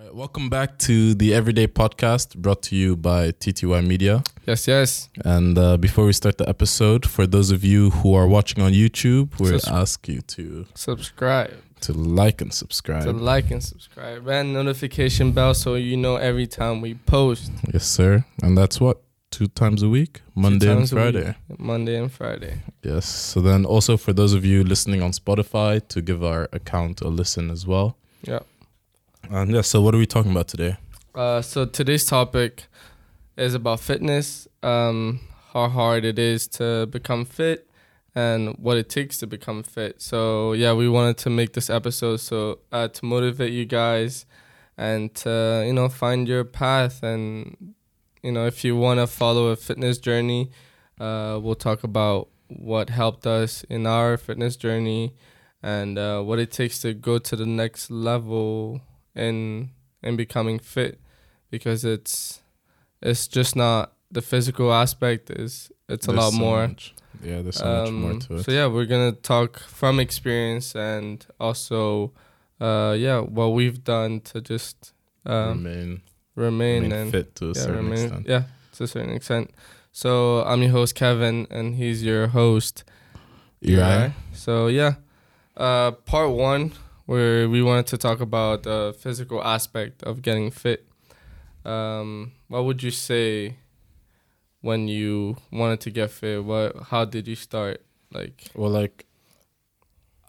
Right, welcome back to the Everyday Podcast brought to you by TTY Media. Yes, yes. And uh, before we start the episode, for those of you who are watching on YouTube, we Sus- ask you to Subscribe. to like and subscribe. To like and subscribe. And notification bell so you know every time we post. yes, sir. And that's what two times a week, Monday and times a week. Friday. Monday and Friday. Yes. So then, also for those of you listening on Spotify, to give our account a listen as well. Yeah. And yeah, so what are we talking about today? Uh, so today's topic is about fitness, um, how hard it is to become fit, and what it takes to become fit. So yeah, we wanted to make this episode so uh, to motivate you guys and to you know find your path and you know if you want to follow a fitness journey, uh, we'll talk about what helped us in our fitness journey and uh, what it takes to go to the next level in in becoming fit because it's it's just not the physical aspect is it's a There's lot so more much- yeah, there's so much more Um, to it. so yeah we're gonna talk from experience and also uh yeah what we've done to just um remain, remain, remain and fit to a yeah, certain remain, extent. yeah to a certain extent so i'm your host kevin and he's your host Yeah. so yeah, uh, part one where we wanted to talk about the physical aspect of getting fit. Um, what would you say when you wanted to get fit? What? How did you start? Like, Well, like,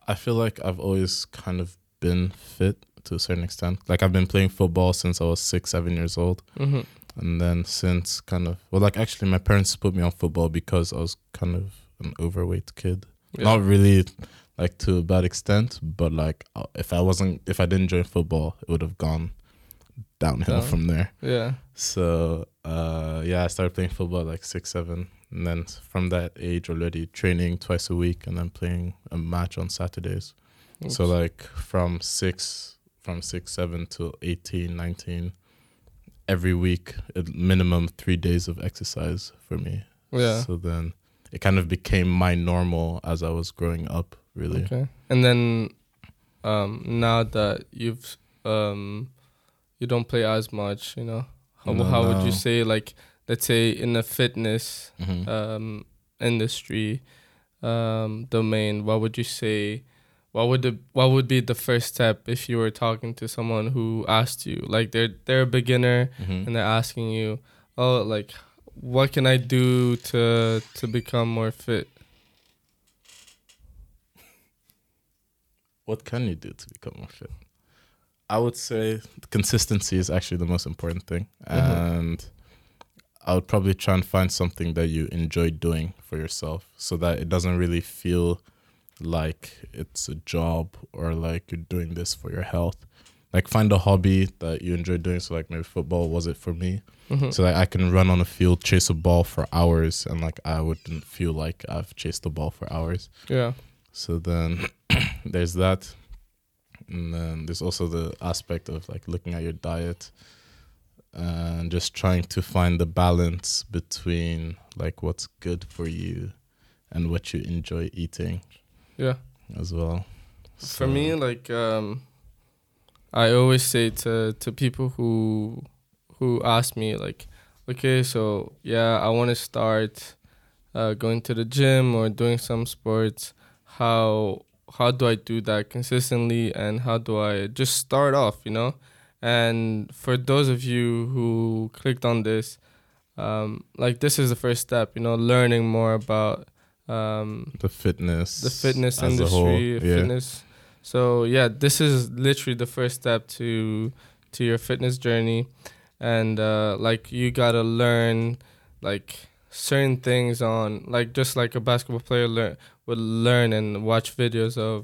I feel like I've always kind of been fit to a certain extent. Like, I've been playing football since I was six, seven years old. hmm And then since kind of, well, like, actually, my parents put me on football because I was kind of an overweight kid. yeah. Not really like to a bad extent, but like, uh, if I wasn't, if I didn't join football, it would have gone downhill Down. from there. yeah, So uh, yeah, I started playing football like six, seven, and then from that age already training twice a week, and then playing a match on Saturdays. So like from six, from six, seven to 18, 19, every week, at minimum three days of exercise for me. yeah. So then it kind of became my normal as I was growing up. Really. Okay. And then, um, now that you've um, you don't play as much, you know, how No, how would you say like let's say in the fitness Mhm. um, industry um, domain, what would you say? What would the what would be the first step if you were talking to someone who asked you like they're they're a beginner Mhm. and they're asking you, oh like what can I do to to become more fit? What can you do to become more fit? I would say consistency is actually the most important thing. Mhm. And I would probably try and find something that you enjoy doing for yourself so that it doesn't really feel like it's a job or like you're doing this for your health. Like find a hobby that you enjoy doing. So like maybe football was it for me. Mhm. So that I can run on a field, chase a ball for hours and like I wouldn't feel like I've chased the ball for hours. yeah. So then there's that. And then there's also the aspect of like looking at your diet and just trying to find the balance between like what's good for you and what you enjoy eating Yeah. as well. For me, like um, I always say to to people who who ask me like, okay, so yeah, I want to start uh, going to the gym or doing some sports. How how do I do that consistently, and how do I just start off? You know, and for those of you who clicked on this, um, like this is the first step. You know, learning more about um, the fitness, the fitness industry, yeah. fitness. So yeah, this is literally the first step to to your fitness journey, and uh, like you gotta learn like certain things on like just like a basketball player learn would learn and watch videos of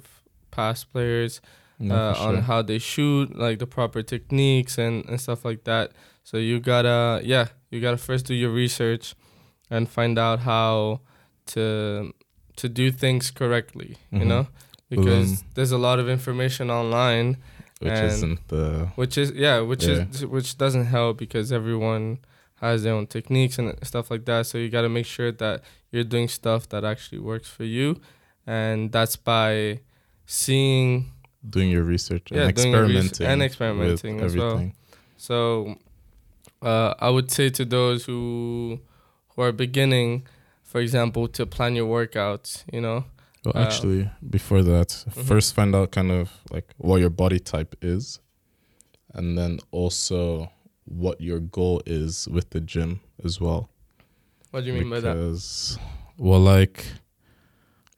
past players No, uh, for on sure. how they shoot, like the proper techniques and, and stuff like that. So you gotta, yeah, you gotta first do your research and find out how to to do things correctly. You Mhm. know, because um, there's a lot of information online, which isn't the which is yeah, which Yeah. is which doesn't help because everyone has their own techniques and stuff like that. So you gotta make sure that you're doing stuff that actually works for you, and that's by seeing doing your research Yeah, and experimenting and experimenting as well. everything. So, uh, I would say to those who who are beginning, for example, to plan your workouts. You know, Well, Uh, actually, before that, Mhm. first find out kind of like what your body type is, and then also what your goal is with the gym as well. what do you mean by that? well, like,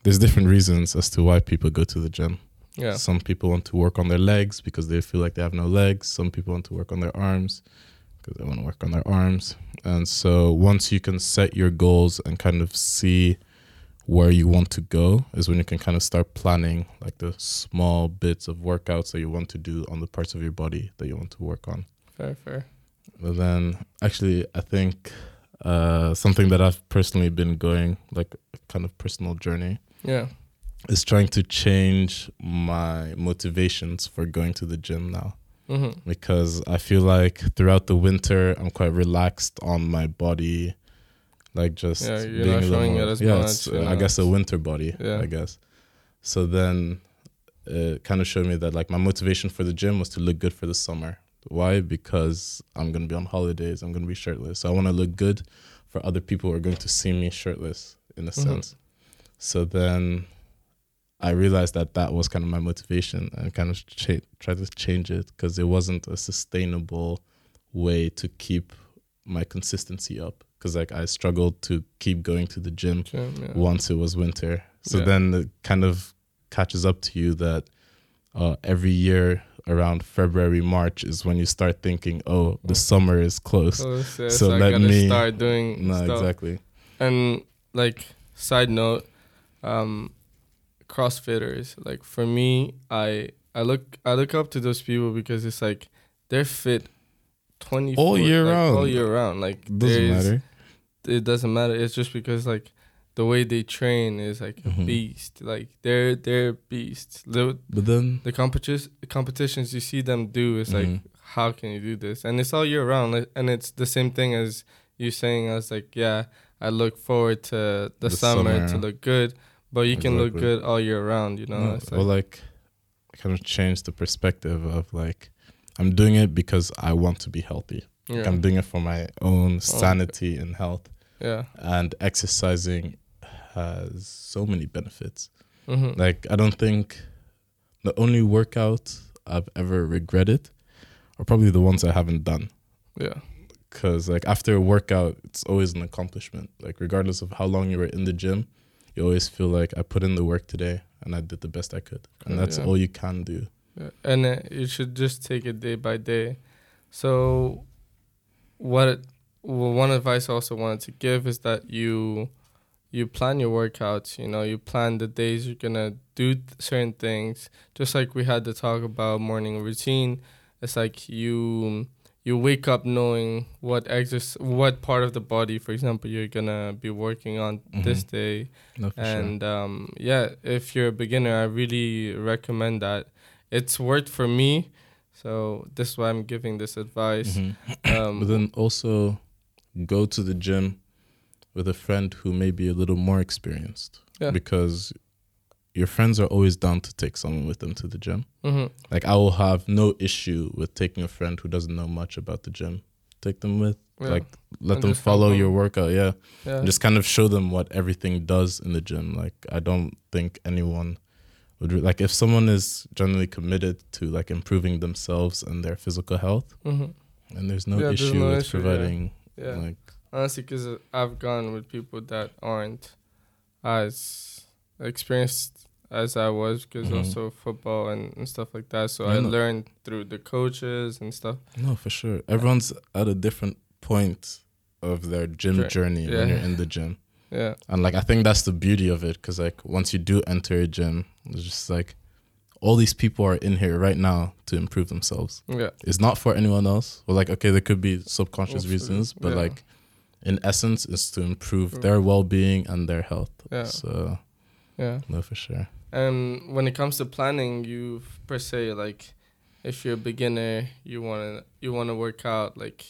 there's different reasons as to why people go to the gym. Yeah, Some people want to work on their legs because they feel like they have no legs. Some people want to work on their arms because they want to work on their arms. And so once you can set your goals and kind of see where you want to go is when you can kind of start planning like the small bits of workouts that you want to do on the parts of your body that you want to work on. fair, fair. But then actually I think uh, something that I've personally been going like a kind of personal journey Yeah, is trying to change my motivations for going to the gym now hmm because I feel like throughout the winter I'm quite relaxed on my body, like just Yeah, you're being not showing more- it as yeah, much, uh, I guess a winter body, Yeah. I guess. So then it kind of showed me that like my motivation for the gym was to look good for the summer. Why? Because I'm gonna be on holidays. I'm gonna be shirtless. So I want to look good for other people who are going to see me shirtless, in a Mhm. sense. So then I realized that that was kind of my motivation and kind of cha- tried to change it because it wasn't a sustainable way to keep my consistency up. Because like I struggled to keep going to the gym Gym, yeah. once it was winter. So Yeah. then it kind of catches up to you that uh, every year around February, March is when you start thinking, oh, the Oh. summer is close. Close, yeah, So so, let me- start doing no, stuff. exactly. And like side note, um, CrossFitters. Like for me, I I look I look up to those people because it's like they're fit twenty All year like, all year round. Like Doesn't matter. It doesn't matter. It's just because like the way they train is like a Mhm. beast. Like they're they're beasts. The But then, the competitions competitions you see them do is like Mhm. how can you do this and it's all year round and it's the same thing as you saying i was like yeah i look forward to the, The summer, to look good but you can look good all year round you know no, it's well, like, like, kind of change the perspective of like, I'm doing it because I want to be healthy. Like, I'm doing it for my own sanity and health. yeah. And exercising has so many benefits. hmm Like I don't think the only workout I've ever regretted are probably the ones I haven't done. yeah Cause like after a workout, it's always an accomplishment. Like regardless of how long you were in the gym, you always feel like I put in the work today and I did the best I could, and that's yeah. all you can do. Yeah, and uh, you should just take it day by day. So, what it, well, one advice I also wanted to give is that you you plan your workouts. You know, you plan the days you're gonna do th- certain things. Just like we had to talk about morning routine. It's like you you wake up knowing what exercise, what part of the body, for example, you're gonna be working on this Mhm. day No, for and um, yeah, if you're a beginner, I really recommend that. It's worked for me, so this is why I'm giving this advice. sure. Um, But then also go to the gym with a friend who may be a little more experienced. Yeah. Because your friends are always down to take someone with them to the gym. mhm, Like I will have no issue with taking a friend who doesn't know much about the gym. Take them with, yeah, like let And them follow your workout. Yeah. yeah, just kind of show them what everything does in the gym. Like I don't think anyone would re- like if someone is generally committed to like improving themselves and their physical health, mhm, and there's no Yeah, there's issue no with issue, providing like Honestly, because I've gone with people that aren't as experienced as I was, because Mhm. also football and, and stuff like that. So I no. learned through the coaches and stuff. no for sure. Everyone's at a different point of their gym Jour- journey yeah. when you're in the gym. Yeah, And like I think that's the beauty of it because like once you do enter a gym, it's just like all these people are in here right now to improve themselves. yeah, It's not for anyone else. Well, like okay, there could be subconscious reasons, but yeah. like in essence, is to improve Mm. their well-being and their health. yeah, So yeah. no, for sure. And when it comes to planning, you per se like, if you're a beginner, you wanna you wanna work out like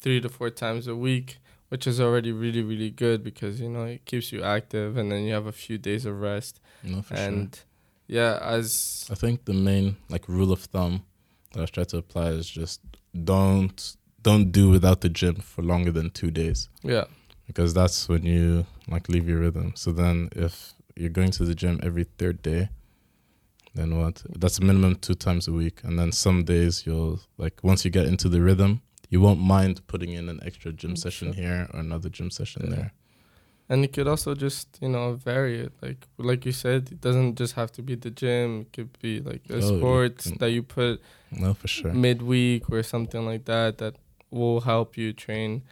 three to four times a week, which is already really really good because you know it keeps you active, and then you have a few days of rest. No, for and yeah, as I think the main like rule of thumb that I've tried to apply is just don't don't do without the gym for longer than two days yeah, because that's when you like leave your rhythm. So then if you're going to the gym every third day, then what? That's a minimum two times a week, and then some days you'll like once you get into the rhythm, you won't mind putting in an extra gym Mm, session here or another gym session Yeah. there. and you could also just you know vary it. Like like you said, it doesn't just have to be the gym. It could be like a Oh, you sports that you put No, for sure. midweek or something like that that will help you train.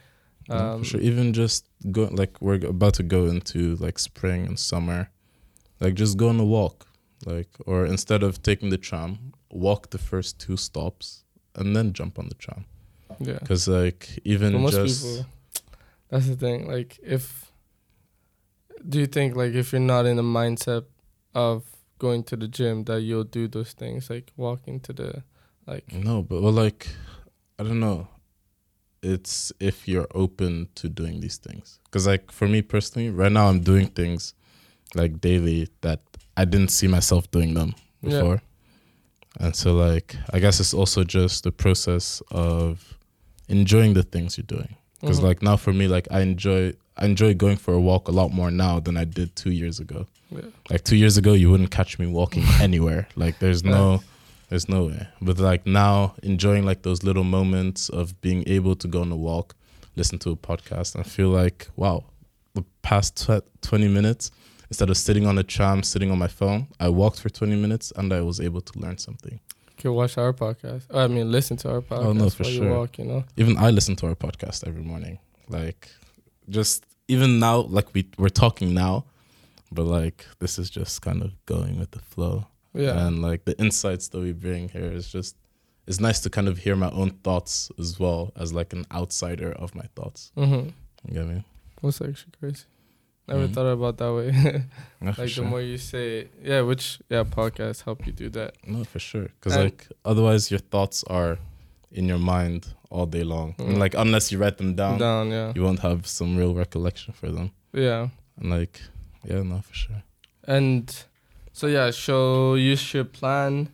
Um, for sure. Even just go like we're about to go into like spring and summer, like just go on a walk, like or instead of taking the tram, walk the first two stops and then jump on the tram. Yeah. Because like even just people, that's the thing. Like, if do you think like if you're not in the mindset of going to the gym that you'll do those things like walking to the like no, but well, like I don't know. It's if you're open to doing these things. Because like for me personally, right now I'm doing things like daily that I didn't see myself doing them Yeah. before. And so like I guess it's also just the process of enjoying the things you're doing. Because Mhm. like now for me, like I enjoy I enjoy going for a walk a lot more now than I did two years ago. yeah, Like two years ago, you wouldn't catch me walking anywhere. Like there's no, there's no way. But like now, enjoying like those little moments of being able to go on a walk, listen to a podcast, and feel like wow, the past tw- twenty minutes, instead of sitting on a tram, sitting on my phone, I walked for twenty minutes and I was able to learn something. you can watch our podcast. Oh, I mean, listen to our podcast Oh, no, for while sure. you walk. You know. Even I listen to our podcast every morning. Like, just even now, like we we're talking now, but like this is just kind of going with the flow. Yeah. and like the insights that we bring here is just it's nice to kind of hear my own thoughts as well as like an outsider of my thoughts mm-hmm. you get me That's actually crazy. Never Mhm. thought about that way. like sure. the more you say, it. yeah, which yeah, podcasts help you do that. no for sure because like otherwise your thoughts are in your mind all day long and Mm. like unless you write them down, Down, yeah, you won't have some real recollection for them yeah. and like yeah no for sure And so yeah, so you should plan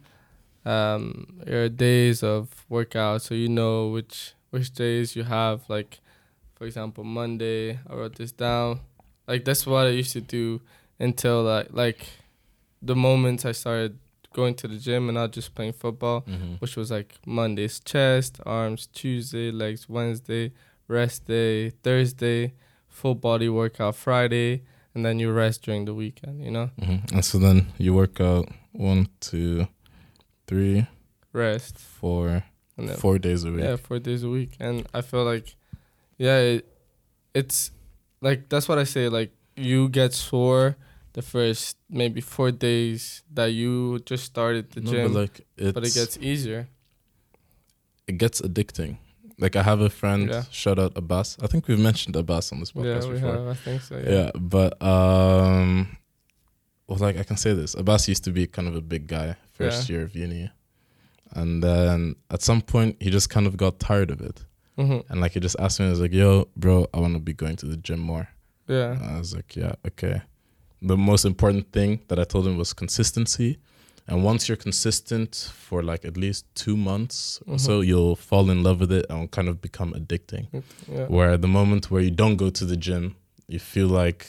um your days of workout so you know which which days you have like for example Monday I wrote this down. Like that's what I used to do until like like the moment I started going to the gym and not just playing football, mm-hmm. which was like Monday's chest, arms, Tuesday, legs, Wednesday, rest day, Thursday, full body workout Friday, and then you rest during the weekend, you know? Mm-hmm. and so then you work out one two three Rest. four And then four days a week Yeah, four days a week. And I feel like yeah, it, it's like that's what I say, like you get sore the first maybe four days that you just started the no, gym. but like but it gets easier. it gets addicting. Like I have a friend, Yeah. shout out Abbas. I think we've mentioned Abbas on this podcast Yeah, we before. have, I think so. Yeah. Yeah. but um, well, like I can say this, Abbas used to be kind of a big guy first year of uni, and then at some point he just kind of got tired of it, Mm-hmm. and like he just asked me, he was like, "Yo, bro, I want to be going to the gym more." Yeah. And I was like, "Yeah, okay." The most important thing that I told him was consistency. And once you're consistent for like at least two months, or so Mhm. you'll fall in love with it and kind of become addicting. Yeah. Where at the moment where you don't go to the gym, you feel like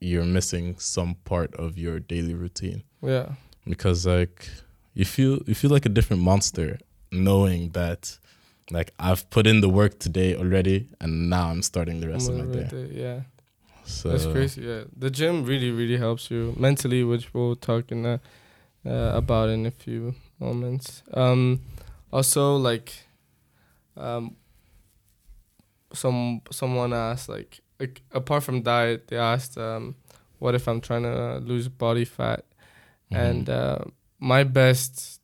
you're missing some part of your daily routine Yeah. because like you feel you feel like a different monster knowing that like I've put in the work today already and now I'm starting the rest of my day. Yeah. So That's crazy. Yeah, the gym really, really helps you mentally, which we'll talk in uh, uh, about in a few moments. Um, also, like, um, some someone asked, like, like apart from diet, they asked, um, what if I'm trying to lose body fat? Mhm. And uh, my best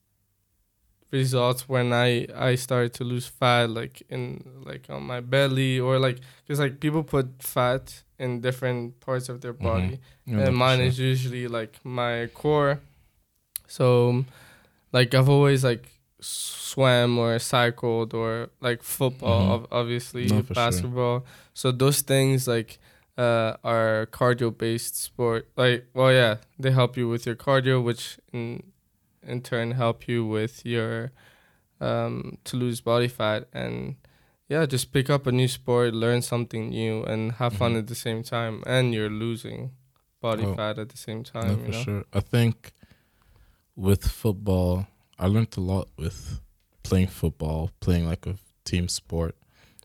results when I I started to lose fat, like in like on my belly or like, cause like people put fat in different parts of their Mhm. body, no, and mine is usually like my core. So, like I've always like swam or cycled or like football, Mhm. ob- obviously No, for sure. basketball. So those things like uh, are cardio based sport. Like, well, yeah, they help you with your cardio, which in in turn help you with your um, to lose body fat and yeah, just pick up a new sport, learn something new, and have fun Mhm. at the same time. And you're losing body Oh. fat at the same No, time. for know? sure. I think with football, I learned a lot with playing football, playing like a team sport,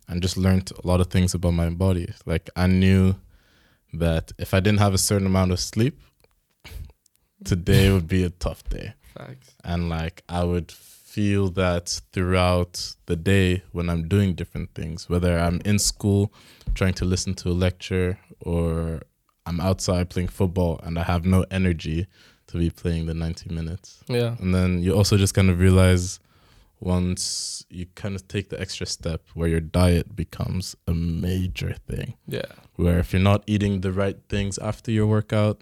and just learned a lot of things about my body. Like I knew that if I didn't have a certain amount of sleep, today would be a tough day. Facts. And like I would feel that throughout the day when I'm doing different things, whether I'm in school trying to listen to a lecture or I'm outside playing football and I have no energy to be playing the 90 minutes. Yeah. And then you also just kind of realize once you kind of take the extra step where your diet becomes a major thing, Yeah. where if you're not eating the right things after your workout,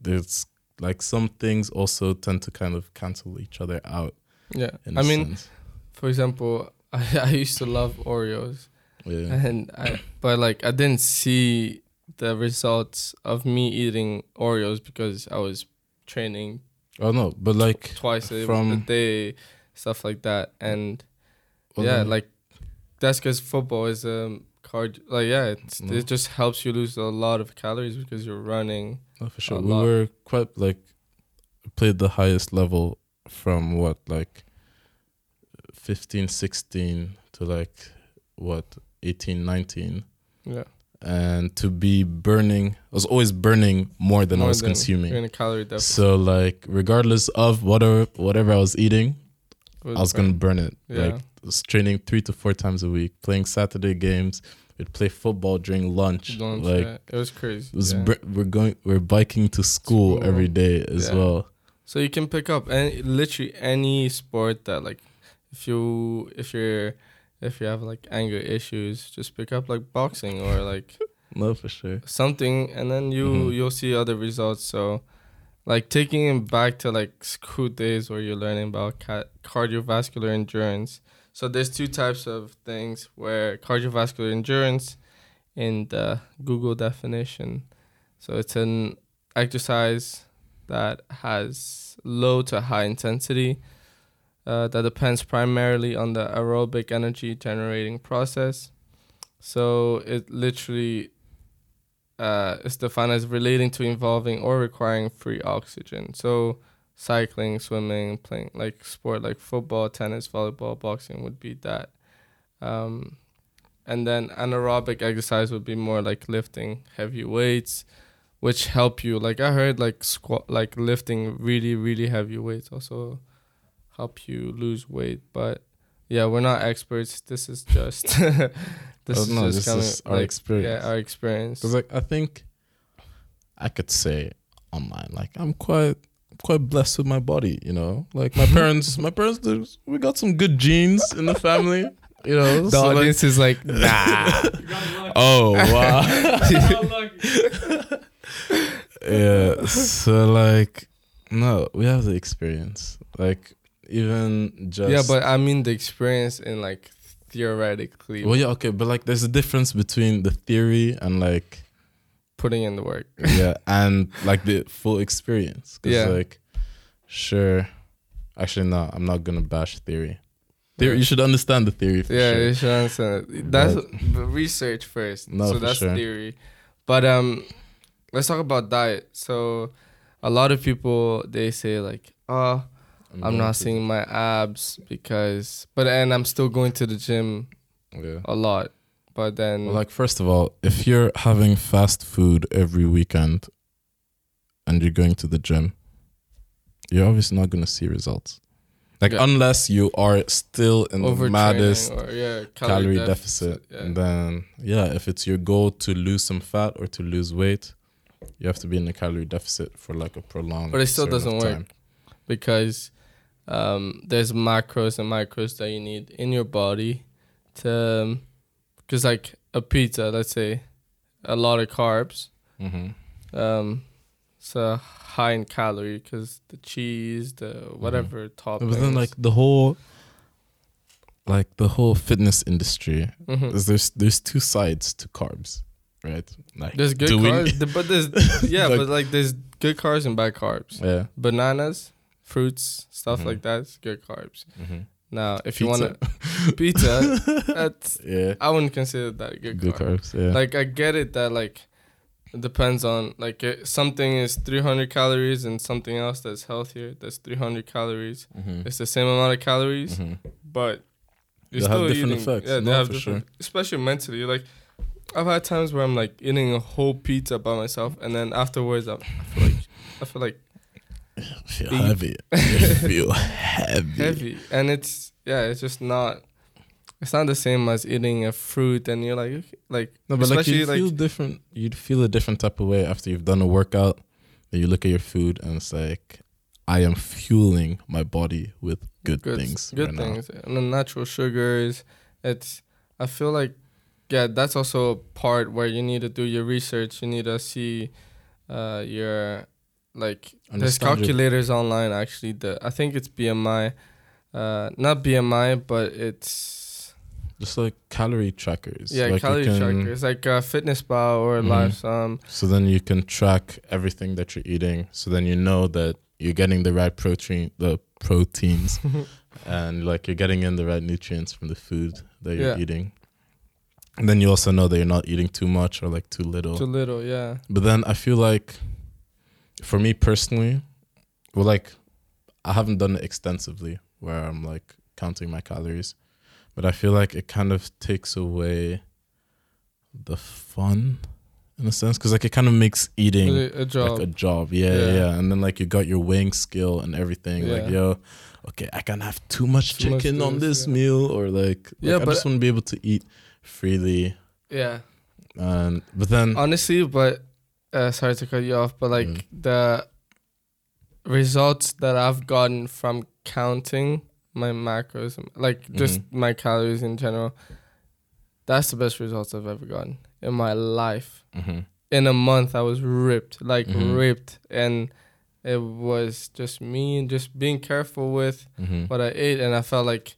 there's like some things also tend to kind of cancel each other out. Yeah. I mean, sense. for example, I, I used to love Oreos. yeah, and I, but like I didn't see the results of me eating Oreos because I was training oh no, but like twice a, from- a day, stuff like that, and well, yeah, then- like that's because football is um card like yeah, it's, Mhm. it just helps you lose a lot of calories because you're running. oh, for sure, we lot. were quite like played the highest level from what like 15, 16 to like what 18, 19. Yeah, and to be burning I was always burning more than I was than consuming. In a calorie deficit. So like regardless of whatever whatever I was eating, It I was gonna burn- burn it. Yeah. Like I was training three to four times a week, playing Saturday games. We'd play football during lunch. Lunch, like yeah. it was crazy. it was yeah. br- we're going we're biking to school, School. every day as well. So you can pick up any literally any sport that like if you if you're if you have like anger issues, just pick up like boxing or like No, for sure. something and then you Mhm. you'll see other results. So like taking it back to like school days where you're learning about ca- cardiovascular endurance. So there's two types of things where cardiovascular endurance in the Google definition. So it's an exercise that has low to high intensity uh, that depends primarily on the aerobic energy generating process. So it literally uh, is defined as relating to involving or requiring free oxygen. So cycling, swimming, playing like sport like football, tennis, volleyball, boxing would be that. Um, and then anaerobic exercise would be more like lifting heavy weights, which help you. Like I heard, like squat, like lifting really really heavy weights also help you lose weight. But yeah, we're not experts. This is just this Oh, is no, just this coming, is our like, experience. Yeah, our experience. Because like I think I could say online, like I'm quite quite blessed with my body, you know. Like my parents, my parents, we got some good genes in the family, you know. the so, like- audience is like, nah. oh wow, yeah. So like, no, we have the experience. Like even just yeah, but I mean the experience in like theoretically well, yeah, okay, but like there's a difference between the theory and like putting in the work. yeah, and like the full experience. Yeah. like sure, actually no, I'm not gonna bash theory. Theory, you should understand the theory. For yeah, sure. you should understand. it. That's but research first. No, so for that's sure. theory. But um, let's talk about diet. So, a lot of people they say like, oh, I'm going not seeing my abs because, but and I'm still going to the gym Yeah. a lot. But then, Well, like first of all, if you're having fast food every weekend and you're going to the gym, you're obviously not gonna see results. Like Yeah. unless you are still in the maddest or yeah, calorie, deficit, Yeah. and then yeah, if it's your goal to lose some fat or to lose weight, you have to be in a calorie deficit for like a prolonged. But it still doesn't work. because um, there's macros and micros that you need in your body to, because like a pizza, let's say, a lot of carbs, Mm-hmm. um, so high in calorie because the cheese, the whatever toppings. But then like the whole, like the whole fitness industry, Mhm. is there's there's two sides to carbs. right? Like, There's good do we- carbs, but there's yeah, Like- but like there's good carbs and bad carbs. yeah. Bananas, fruits, stuff Mhm. like that's good carbs. hmm Now, if you want to pizza, that's yeah, I wouldn't consider that good, good carb. carbs. Yeah, Like I get it that like it depends on like it, something is 300 calories and something else that's healthier that's 300 calories. Mhm. It's the same amount of calories, Mhm. but you're They have still different eating. effects. Yeah, they have for different, especially mentally. Like I've had times where I'm like eating a whole pizza by myself, and then afterwards I, I feel like I feel like feel Eat. heavy. You feel heavy. heavy, and it's yeah, it's just not. It's not the same as eating a fruit, and you're like, okay, like No, but like especially you like feel different. You'd feel a different type of way after you've done a workout. Then you look at your food and it's like, I am fueling my body with good, things. good right now. things, and the natural sugars. It's I feel like yeah, that's also a part where you need to do your research. You need to see uh, your like there's calculators online actually. The I think it's BMI, uh, not BMI, but it's Just like calorie trackers. yeah Like calorie can- trackers like a Fitness Pal or Mhm. Lifesum. So then you can track everything that you're eating. So then you know that you're getting the right protein, the proteins, and like you're getting in the right nutrients from the food that you're Yeah. eating. And then you also know that you're not eating too much or like too little. Too little, yeah. But then I feel like, for me personally, well, like, I haven't done it extensively where I'm like counting my calories, but I feel like it kind of takes away the fun in a sense because like it kind of makes eating A, a job. like a job. Yeah, yeah, Yeah. And then like you got your weighing skill and everything. Like, Yeah. yo, okay, I can have too much Too much chicken on this, yeah. meal, or like, Yeah, like, I but- just want to be able to eat freely. yeah. And but then honestly but uh, sorry to cut you off but like Mm. the results that i've gotten from counting my macros like just Mm-hmm. my calories in general that's the best results i've ever gotten in my life Mhm. in a month i was ripped like Mhm. ripped and it was just me and just being careful with Mhm. what i ate and i felt like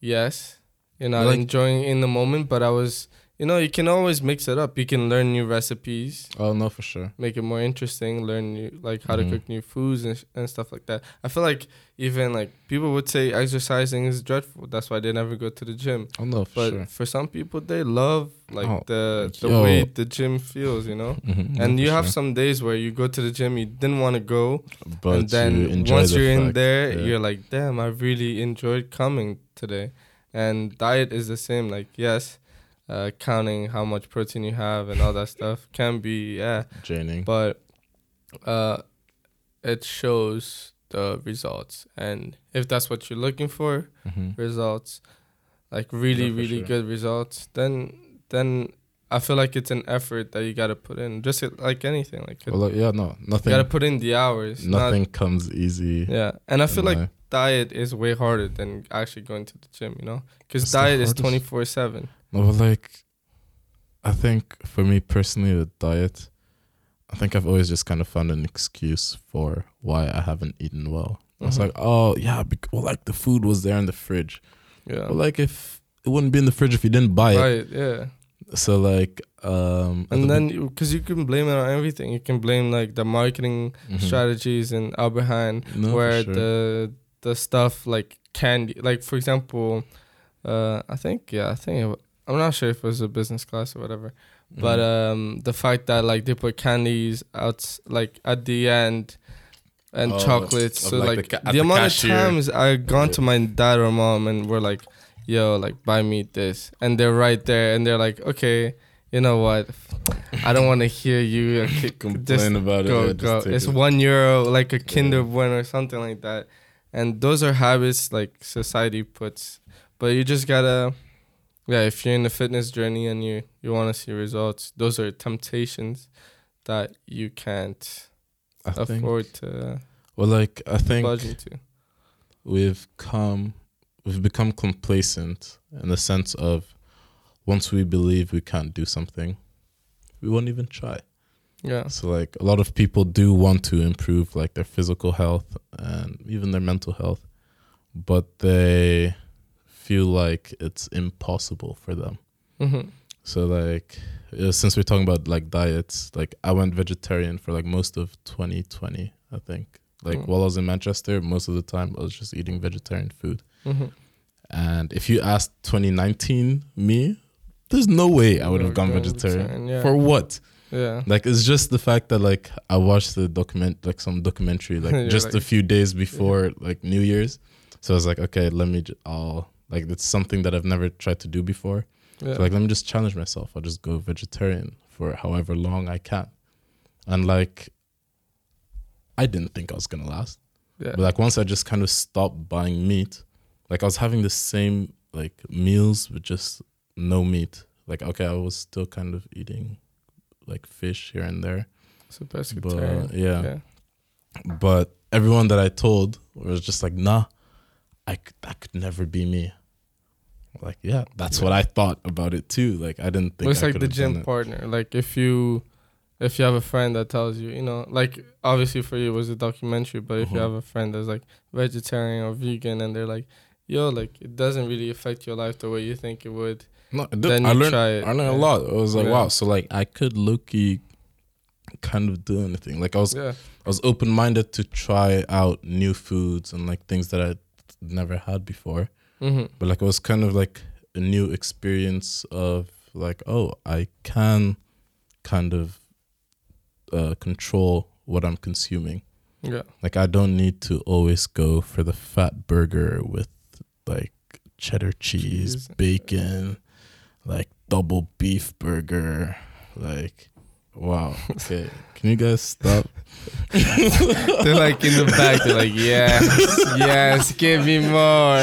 yes you know, Like- enjoying in the moment but i was you know you can always mix it up you can learn new recipes oh no, for sure. make it more interesting learn new like how Mhm. to cook new foods and, sh- and stuff like that i feel like even like people would say exercising is dreadful that's why they never go to the gym Oh no, for but sure. for some people they love like Oh, the the yo. way the gym feels you know Mhm, and no, you have sure. some days where you go to the gym you didn't want to go but and then you enjoy once the you're in there yeah. you're like damn i really enjoyed coming today and diet is the same like yes uh, counting how much protein you have and all that stuff can be yeah draining. but uh, it shows the results and if that's what you're looking for Mhm. results like really Yeah, really sure. good results then then i feel like it's an effort that you got to put in just like anything like Well, like, yeah, no, you nothing. got to put in the hours not- nothing comes easy. yeah and i feel like life. diet is way harder than actually going to the gym you know because diet is 24 7 No, but like, I think for me personally, with diet, I think I've always just kind of found an excuse for why I haven't eaten well. It's Mhm. like, oh yeah, bec- well, like the food was there in the fridge. yeah Well, like if it wouldn't be in the fridge if you didn't buy it. right yeah So like, um, and then because you can blame it on everything you can blame like the marketing Mhm. strategies in Albert Heijn No, where sure. the the stuff like candy like for example uh i think yeah i think i'm not sure if it was a business class or whatever but Mhm. um the fact that like they put candies out like at the end and Oh, chocolates so like, like, the ca- the, the amount cashier. of times i gone to my dad or mom and we're like yo like buy me this and they're right there and they're like okay you know what i don't want to hear you just complain about go it. go it's it. one euro like a kinder Yeah. bueno or something like that and those are habits like society puts but you just gotta yeah if you're in the fitness journey and you you want to see results those are temptations that you can't I think. afford to Well, like I think we've come we've become complacent in the sense of once we believe we can't do something we won't even try yeah so like a lot of people do want to improve like their physical health and even their mental health but they feel like it's impossible for them hmm So like uh, since we're talking about like diets, like I went vegetarian for like most of 2020, I think. Like Mm. while I was in Manchester, most of the time I was just eating vegetarian food. Mm-hmm. And if you asked 2019 me, there's no way I would have gone vegetarian. Yeah. For what? yeah. Like it's just the fact that like I watched the document like some documentary like just a few days before like New Year's. So I was like, okay, let me j- I'll like it's something that I've never tried to do before. yeah. So like let me just challenge myself. I'll just go vegetarian for however long I can. And like I didn't think I was gonna last. yeah. But like once I just kind of stopped buying meat, like I was having the same like meals with just no meat. Like okay, I was still kind of eating like fish here and there. so pescatarian. But yeah. yeah. But everyone that I told was just like, nah, I that could never be me. Like, yeah, that's what I thought about it too. Like I didn't think Well, it's I like the gym partner. Like if you if you have a friend that tells you, you know, like obviously for you it was a documentary, but if you Mhm. have a friend that's like vegetarian or vegan and they're like, yo, like it doesn't really affect your life the way you think it would. No, did. Then I learned. try it, I learned a lot. It was like, Yeah. wow. So like, I could low-key kind of do anything. Like I was, Yeah. I was open-minded to try out new foods and like things that I never had before. Mm-hmm. But like it was kind of like a new experience of like, oh, I can kind of uh, control what I'm consuming. Yeah. Like I don't need to always go for the fat burger with like cheddar cheese, Cheese. bacon, like double beef burger. Like wow. Okay. Can you guys stop? they're like in the back, they're like, Yes, yes, give me more.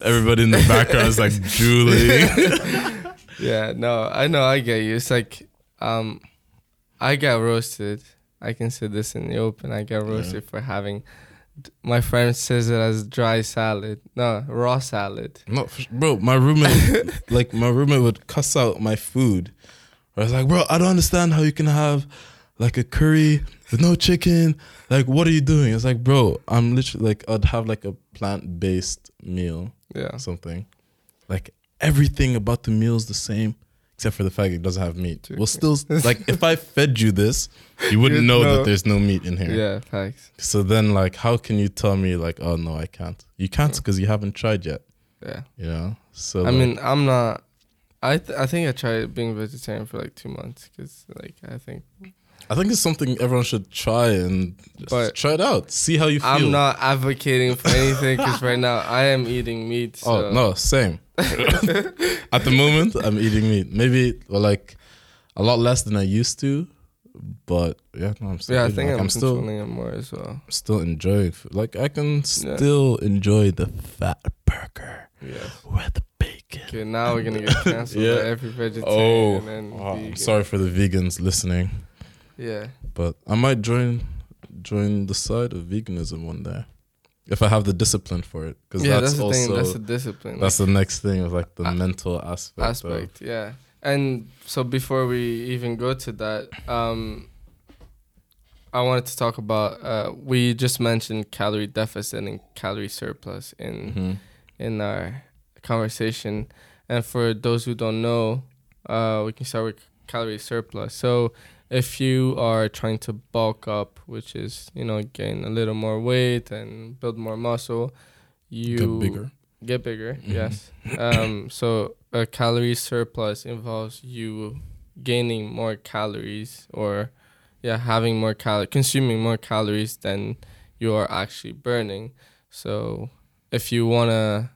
Everybody in the background is like Julie. yeah, no, I know, I get you. It's like, um, I got roasted. I can say this in the open. I got roasted for having. My friend says it as dry salad. No, raw salad. No, bro, my roommate, like my roommate would cuss out my food. I was like, bro, I don't understand how you can have like a curry with no chicken. Like, what are you doing? It's like, bro, I'm literally like, I'd have like a plant based meal, Yeah. something. Like everything about the meal is the same, except for the fact it doesn't have meat. Well, still, like if I fed you this, you wouldn't know, know. that there's no meat in here. Yeah, facts. So then, like, how can you tell me like, oh no, I can't? You can't because you haven't tried yet. Yeah. You know. So I like, mean, I'm not. I th- I think I tried being vegetarian for like two months because like I think I think it's something everyone should try and just But try it out. See how you feel. I'm not advocating for anything because right now I am eating meat. Oh, so Oh no, same. At the moment, I'm eating meat. Maybe well, like a lot less than I used to, but yeah, no, I'm still. Yeah, I think Like, I'm, I'm still it more as well. still enjoying. Like I can still enjoy the fat burger Yeah. with bacon. Okay, now we're gonna get canceled Yeah. by every Oh, vegetarian and oh, I'm sorry for the vegans listening, Yeah. but I might join join the side of veganism one day if I have the discipline for it. Because Yeah, that's, that's, the also thing. That's the discipline. That's the next thing of like the mental aspect. of- aspect. Yeah. And so before we even go to that, um, I wanted to talk about. Uh, we just mentioned calorie deficit and calorie surplus in Mhm. in our conversation. And for those who don't know, uh, we can start with calorie surplus. So if you are trying to bulk up, which is you know gain a little more weight and build more muscle, you Get bigger. Get bigger, Mhm. yes. Um, so a calorie surplus involves you gaining more calories or yeah, having more cal consuming more calories than you are actually burning. So if you wanna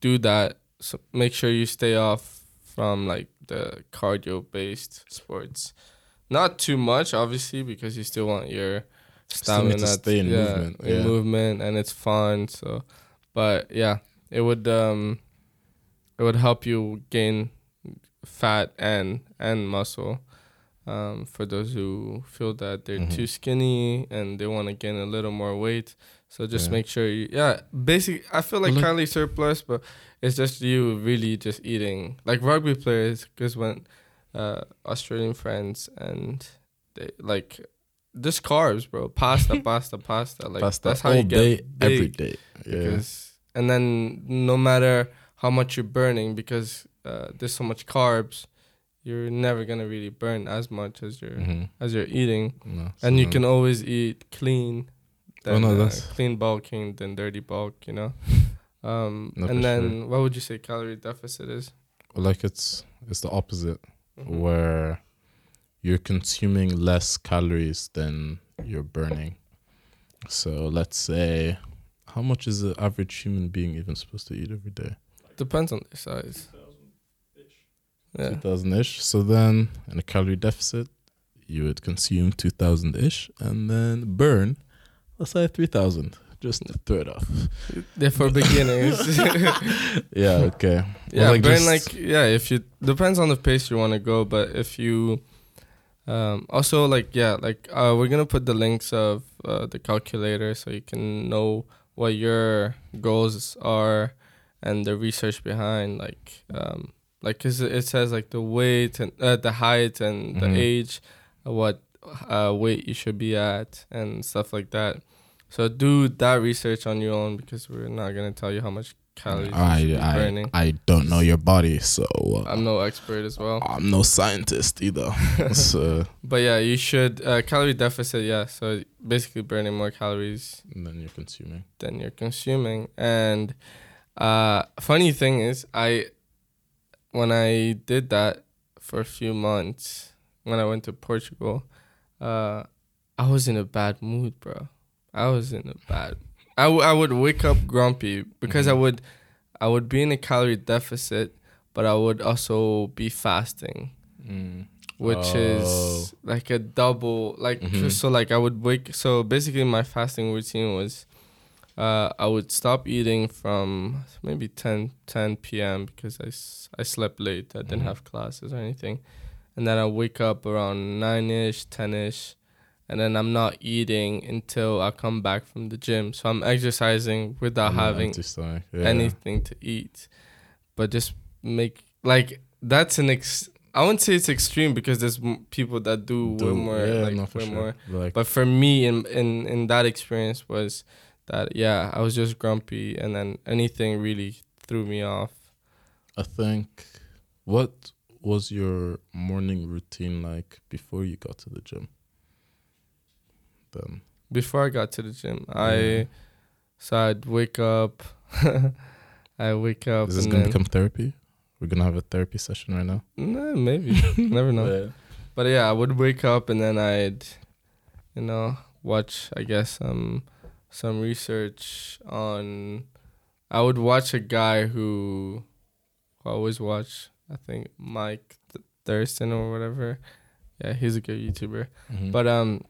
do that, so make sure you stay off from like the cardio based sports. Not too much, obviously, because you still want your stamina to stay in yeah, movement, in movement, and it's fun. So, but yeah, it would um, it would help you gain fat and and muscle. Um, for those who feel that they're Mhm. too skinny and they want to gain a little more weight, so just Yeah. make sure you yeah. Basically, I feel like calorie surplus, but it's just you really just eating like rugby players. Because when uh, Australian friends and they like just carbs, bro, pasta, pasta, pasta. Like Pasta that's how all you get day, big every day. Yeah. because and then no matter how much you're burning because uh, there's so much carbs, you're never gonna really burn as much as you're hmm as you're eating, No, and you can always eat clean. Oh, no, uh, clean bulking than dirty bulk, you know. Um, No, and then what would you say calorie deficit is? like it's it's the opposite Mhm. where you're consuming less calories than you're burning. So let's say, how much is the average human being even supposed to eat every day? Depends on their size. Yeah. 2000 ish. So then, in a calorie deficit, you would consume 2000 ish and then burn, let's say 3000 just to throw it off. They're for beginners. Yeah, okay. yeah, like burn just- like yeah. If you depends on the pace you want to go, but if you um also like yeah like uh we're gonna put the links of uh, the calculator so you can know what your goals are and the research behind like um like 'cause it says like the weight and uh, the height and the Mhm. age what uh weight you should be at and stuff like that so do that research on your own because we're not gonna tell you how much calories you I, I, burning. I don't know your body, so uh, I'm no expert as well, I'm no scientist either. so, but yeah, you should uh, calorie deficit. Yeah, so basically burning more calories then you're consuming. than you're consuming. And uh, funny thing is, I when I did that for a few months when I went to Portugal, uh, I was in a bad mood, bro. I was in a bad. I, w- I would wake up grumpy because I Mhm. would I would be in a calorie deficit, but I would also be fasting Mm. which Oh. is like a double like Mhm. so like i would wake so basically my fasting routine was uh i would stop eating from maybe 10 10 p.m because I, I slept late i didn't Mhm. have classes or anything and then i wake up around 9ish 10ish and then i'm not eating until i come back from the gym so i'm exercising without then having yeah. anything to eat, but just make like that's an ex. I wouldn't say it's extreme because there's m- people that do, way more, yeah, like for way sure. more. Like, But for me, in in in that experience was that yeah, I was just grumpy, and then anything really threw me off. I think, what was your morning routine like before you got to the gym? Then, Before I got to the gym, Yeah. I so I'd wake up. I wake up is this gonna become therapy? We're gonna have a therapy session right now. Nah, maybe never know. But yeah, I would wake up and then I'd, you know, watch. I guess some some research on. I would watch a guy who, I always watch. I think Mike Th- Thurston or whatever. Yeah, he's a good YouTuber. Mhm. But um,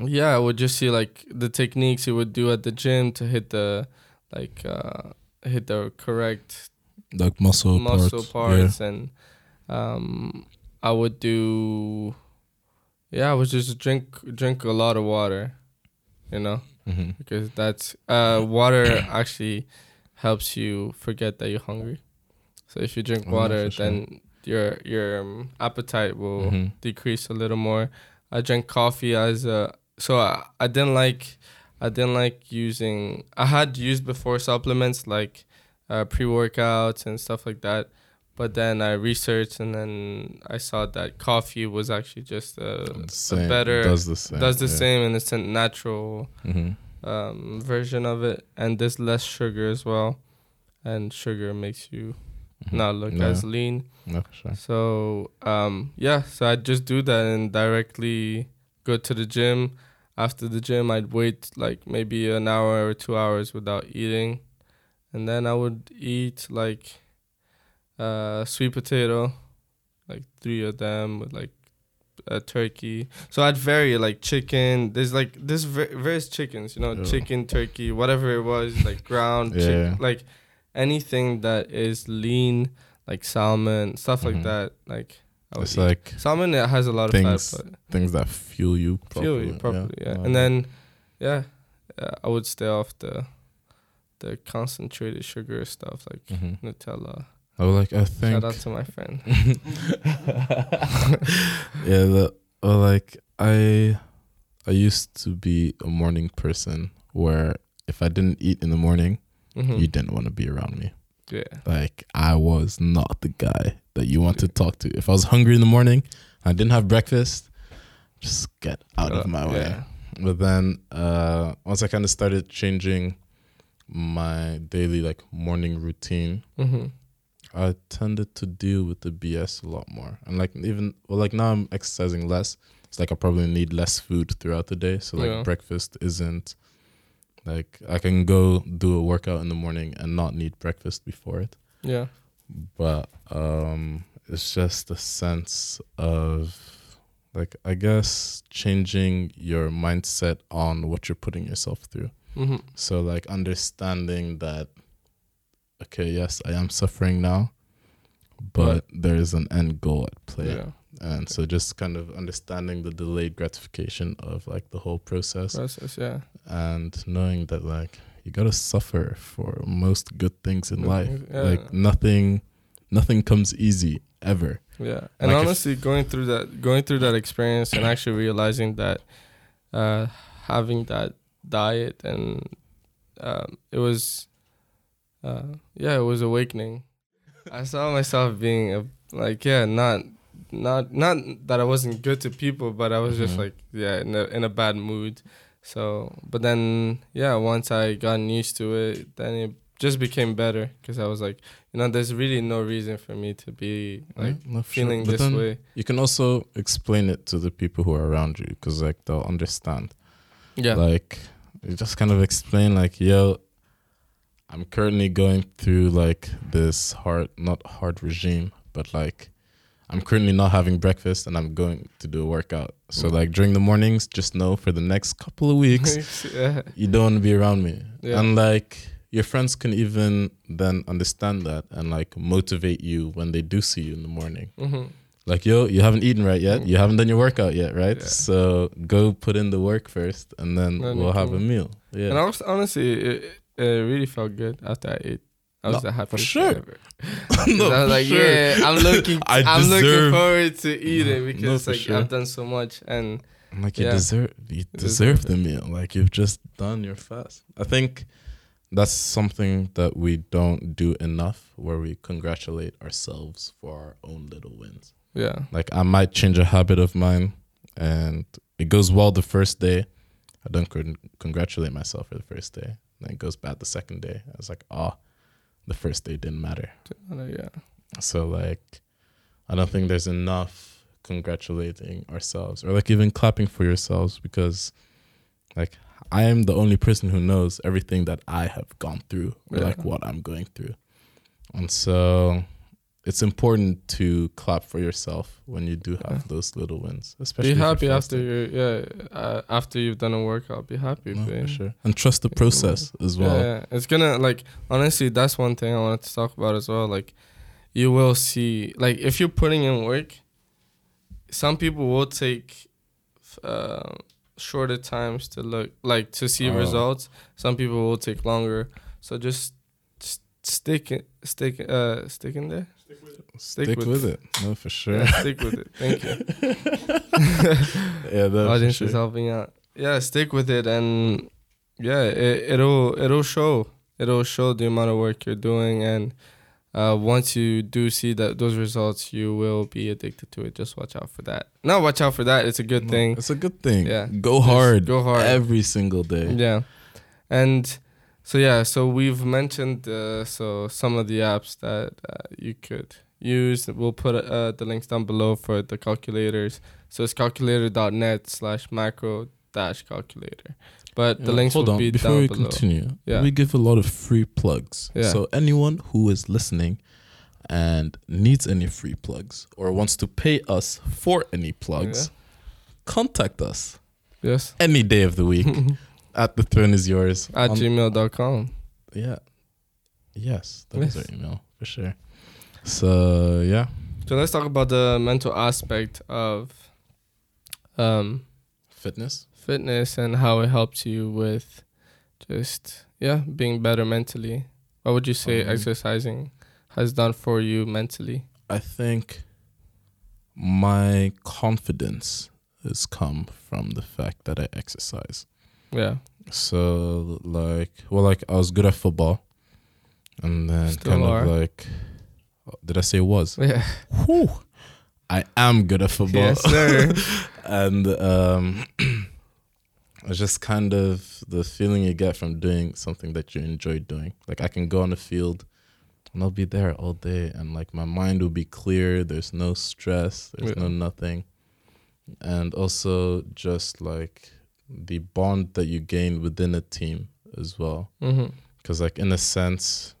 yeah, I would just see like the techniques he would do at the gym to hit the, like uh, hit the correct like muscle, muscle parts. parts, and um I would do yeah I would just drink drink a lot of water you know Yeah. hmm because that's uh water actually helps you forget that you're hungry so if you drink Oh, water for sure. then your your um, appetite will Mhm. decrease a little more I drank coffee as a so I, I didn't like I didn't like using I had used before supplements like uh, pre workouts and stuff like that. But then I researched and then I saw that coffee was actually just a, a better does the same. does the yeah. same and it's a natural hmm um, version of it and there's less sugar as well. And sugar makes you not look Yeah. as lean. No, sure. So um yeah, so I'd just do that and directly go to the gym. After the gym, I'd wait like maybe an hour or two hours without eating, and then I would eat like uh sweet potato, like three of them with like a turkey. So I'd vary like chicken. There's like there's va- various chickens, you know, Yeah. chicken, turkey, whatever it was, like ground, Yeah. chicken, like anything that is lean like salmon, stuff like Mhm. that. Like I It's like salmon. It has a lot of things fat, but things that fuel you properly. fuel you properly. Yeah, Um, and then yeah, uh, I would stay off the the concentrated sugar stuff like mhm. Nutella. I was like, I think Shout out to my friend. yeah, the, well, like I, I used to be a morning person where if I didn't eat in the morning, Mhm. you didn't want to be around me. Yeah. Like I was not the guy that you want to talk to. If I was hungry in the morning, I didn't have breakfast, just get out of Uh, my way. yeah. But then uh once I kind of started changing my daily like morning routine, hmm I tended to deal with the BS a lot more. And like even well like now I'm exercising less. It's like I probably need less food throughout the day. So like Yeah. breakfast isn't like I can go do a workout in the morning and not need breakfast before it. Yeah. But um it's just a sense of like I guess changing your mindset on what you're putting yourself through. hmm So like understanding that okay, yes, I am suffering now, but there is an end goal at play. Yeah. And so just kind of understanding the delayed gratification of like the whole process Process. Yeah. and knowing that like you got to suffer for most good things in Good life. things, yeah. Like nothing nothing comes easy ever. Yeah, and Like honestly, going through that, going through that experience, and actually realizing that, uh, having that diet and um, it was, uh, yeah, it was awakening. I saw myself being a like, yeah, not, not, not that I wasn't good to people, but I was just Mhm. like, yeah, in a in a bad mood. So, but then, yeah, once I gotten used to it, then it just became better because I was like, you know, there's really no reason for me to be like Yeah, no, for sure. feeling this way. You can also explain it to the people who are around you because like they'll understand. Yeah. Like you just kind of explain like, yo, I'm currently going through like this hard not hard regime, but like I'm currently not having breakfast and I'm going to do a workout. So Mm. like during the mornings, just know for the next couple of weeks yeah. you don't want to be around me. Yeah. And like your friends can even then understand that and like motivate you when they do see you in the morning. hmm Like, yo, you haven't eaten right yet. Mm. You haven't done your workout yet, right? Yeah. So go put in the work first and then Then we'll have can- a meal. Yeah. And honestly, it, it really felt good after I ate. I was No, the happiest sure. ever. No, I was for like, sure. yeah, I'm looking, I I'm looking forward to eating No, because for like sure. I've done so much and I'm like you Yeah. deserve you deserve deserve the meal. Like you've just done your fast. I think that's something that we don't do enough where we congratulate ourselves for our own little wins. yeah, Like I might change a habit of mine and it goes well the first day. I don't con- congratulate myself for the first day. Then it goes bad the second day. I was like, oh, the first day didn't matter. Yeah, So like I don't think there's enough congratulating ourselves or like even clapping for yourselves because like I am the only person who knows everything that I have gone through or Yeah. like what I'm going through. And so it's important to clap for yourself when you do have Yeah. those little wins. Especially be happy after you, yeah, uh, after you've done a workout. Be happy, No, for sure. And trust the process as well. Yeah, yeah, it's gonna like honestly, that's one thing I wanted to talk about as well. Like, you will see, like, if you're putting in work, some people will take uh, shorter times to look like to see Oh. results. Some people will take longer. So just stick it, stick, uh, stick in there. Stick, Stick with, with- it. No, for sure. Yeah, stick with it. Thank you. yeah, no, for Audience sure. is helping out. Yeah, stick with it, and yeah, it, it'll it'll show. It'll show the amount of work you're doing, and uh, once you do see that those results, you will be addicted to it. Just watch out for that. Not watch out for that. It's a good No, thing. It's a good thing. Yeah. Go Just hard. Go hard. every single day. Yeah, and so yeah, so we've mentioned uh, so some of the apps that uh, you could use. We'll put uh, the links down below for the calculators. So it's calculator.net slash macro dash calculator. But the Yeah, links hold will on be before down we below. continue. Yeah. We give a lot of free plugs. Yeah. So anyone who is listening and needs any free plugs or wants to pay us for any plugs, contact us Yes. any day of the week at the throne is yours. At on- gmail.com. yeah. Yes, that is Yes. our email for sure. So yeah, So let's talk about the mental aspect of um, fitness. fitness and how it helps you with just yeah being better mentally. What would you say Um, exercising has done for you mentally? I think my confidence has come from the fact that I exercise. Yeah. So like well like I was good at football and then Still kind are. of like, did I say was? Yeah. Whew. I am good at football. Yes, sir. and um, it's just kind of the feeling you get from doing something that you enjoy doing. Like I can go on the field and I'll be there all day, and like my mind will be clear. There's no stress. There's no nothing, and also just like the bond that you gain within a team as well. Mm-hmm. Because like in a sense,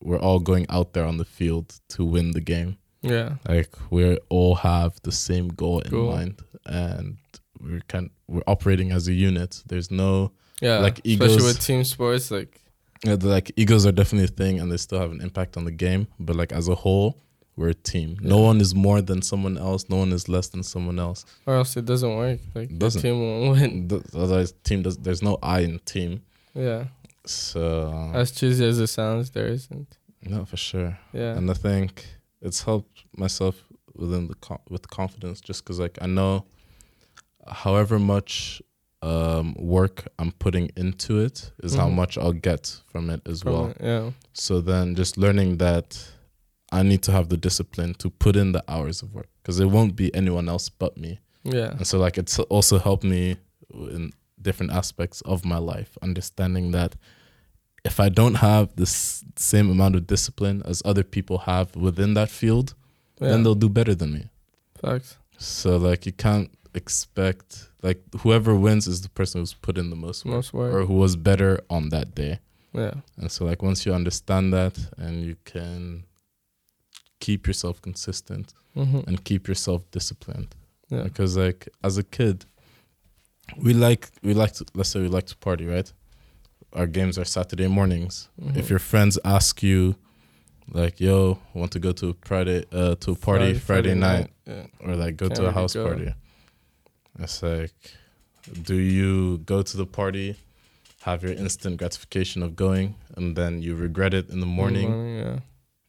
we're all going out there on the field to win the game Yeah. like we all have the same goal in Goal. mind and we're kind we're operating as a unit there's no Yeah. Like egos. Especially with team sports, like the, like egos are definitely a thing and they still have an impact on the game but like as a whole we're a team no one is more than someone else no one is less than someone else or else it doesn't work. Like the Doesn't. team won't win. Th- otherwise team does there's no i in team Yeah. so As cheesy as it sounds, there isn't. no for sure Yeah. and I think it's helped myself within the co- with confidence just because like I know however much um, work I'm putting into it is how Mhm. much I'll get from it as From well. it, Yeah. So then just learning that I need to have the discipline to put in the hours of work because it won't be anyone else but me. Yeah. And so like it's also helped me in different aspects of my life, understanding that if I don't have the same amount of discipline as other people have within that field, Yeah. then they'll do better than me. Facts. So like you can't expect like whoever wins is the person who's put in the most work Most work. or who was better on that day. yeah. And so like once you understand that and you can keep yourself consistent hmm and keep yourself disciplined Yeah. because like as a kid we like we like to let's say we like to party right our games are saturday mornings if Mhm. your friends ask you like yo want to go to friday uh to a party friday, night, Yeah. or like go Can't to a house go. party it's like do you go to the party have your instant gratification of going and then you regret it in the morning yeah.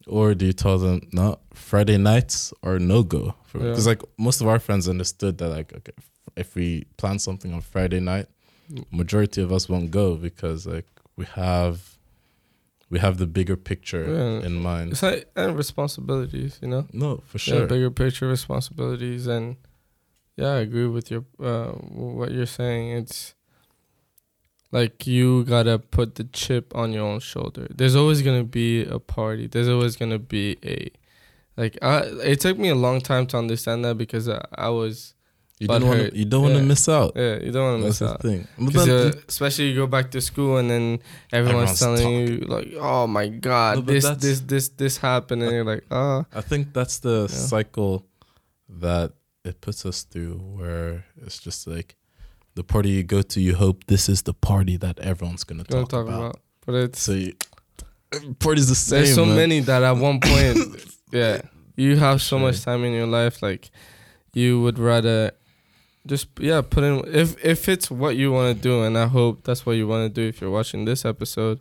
Or do you tell them no friday nights are no go Yeah. because like most of our friends understood that like okay if we plan something on friday night majority of us won't go because like we have we have the bigger picture Yeah. in mind It's like and responsibilities, you know. no for Yeah, sure bigger picture responsibilities, and yeah, I agree with your uh, what you're saying. It's like you gotta put the chip on your own shoulder. There's always gonna be a party. There's always gonna be a like. I, it took me a long time to understand that because I, I was you don't want to you don't want to miss out yeah. You don't want to miss out. thing But Because then- uh, especially you go back to school and then everyone's, Everyone's telling you like, "Oh my God, No, this this this this happened," and you're like, "Oh, I think that's the Yeah. cycle that it puts us through where it's just like the party you go to you hope this is the party that everyone's gonna talk, talk about. about." But it's So you, party's the same. there's so man. many that at one point, yeah, you have so much time in your life, like you would rather just yeah put in if if it's what you want to do, and I hope that's what you want to do if you're watching this episode.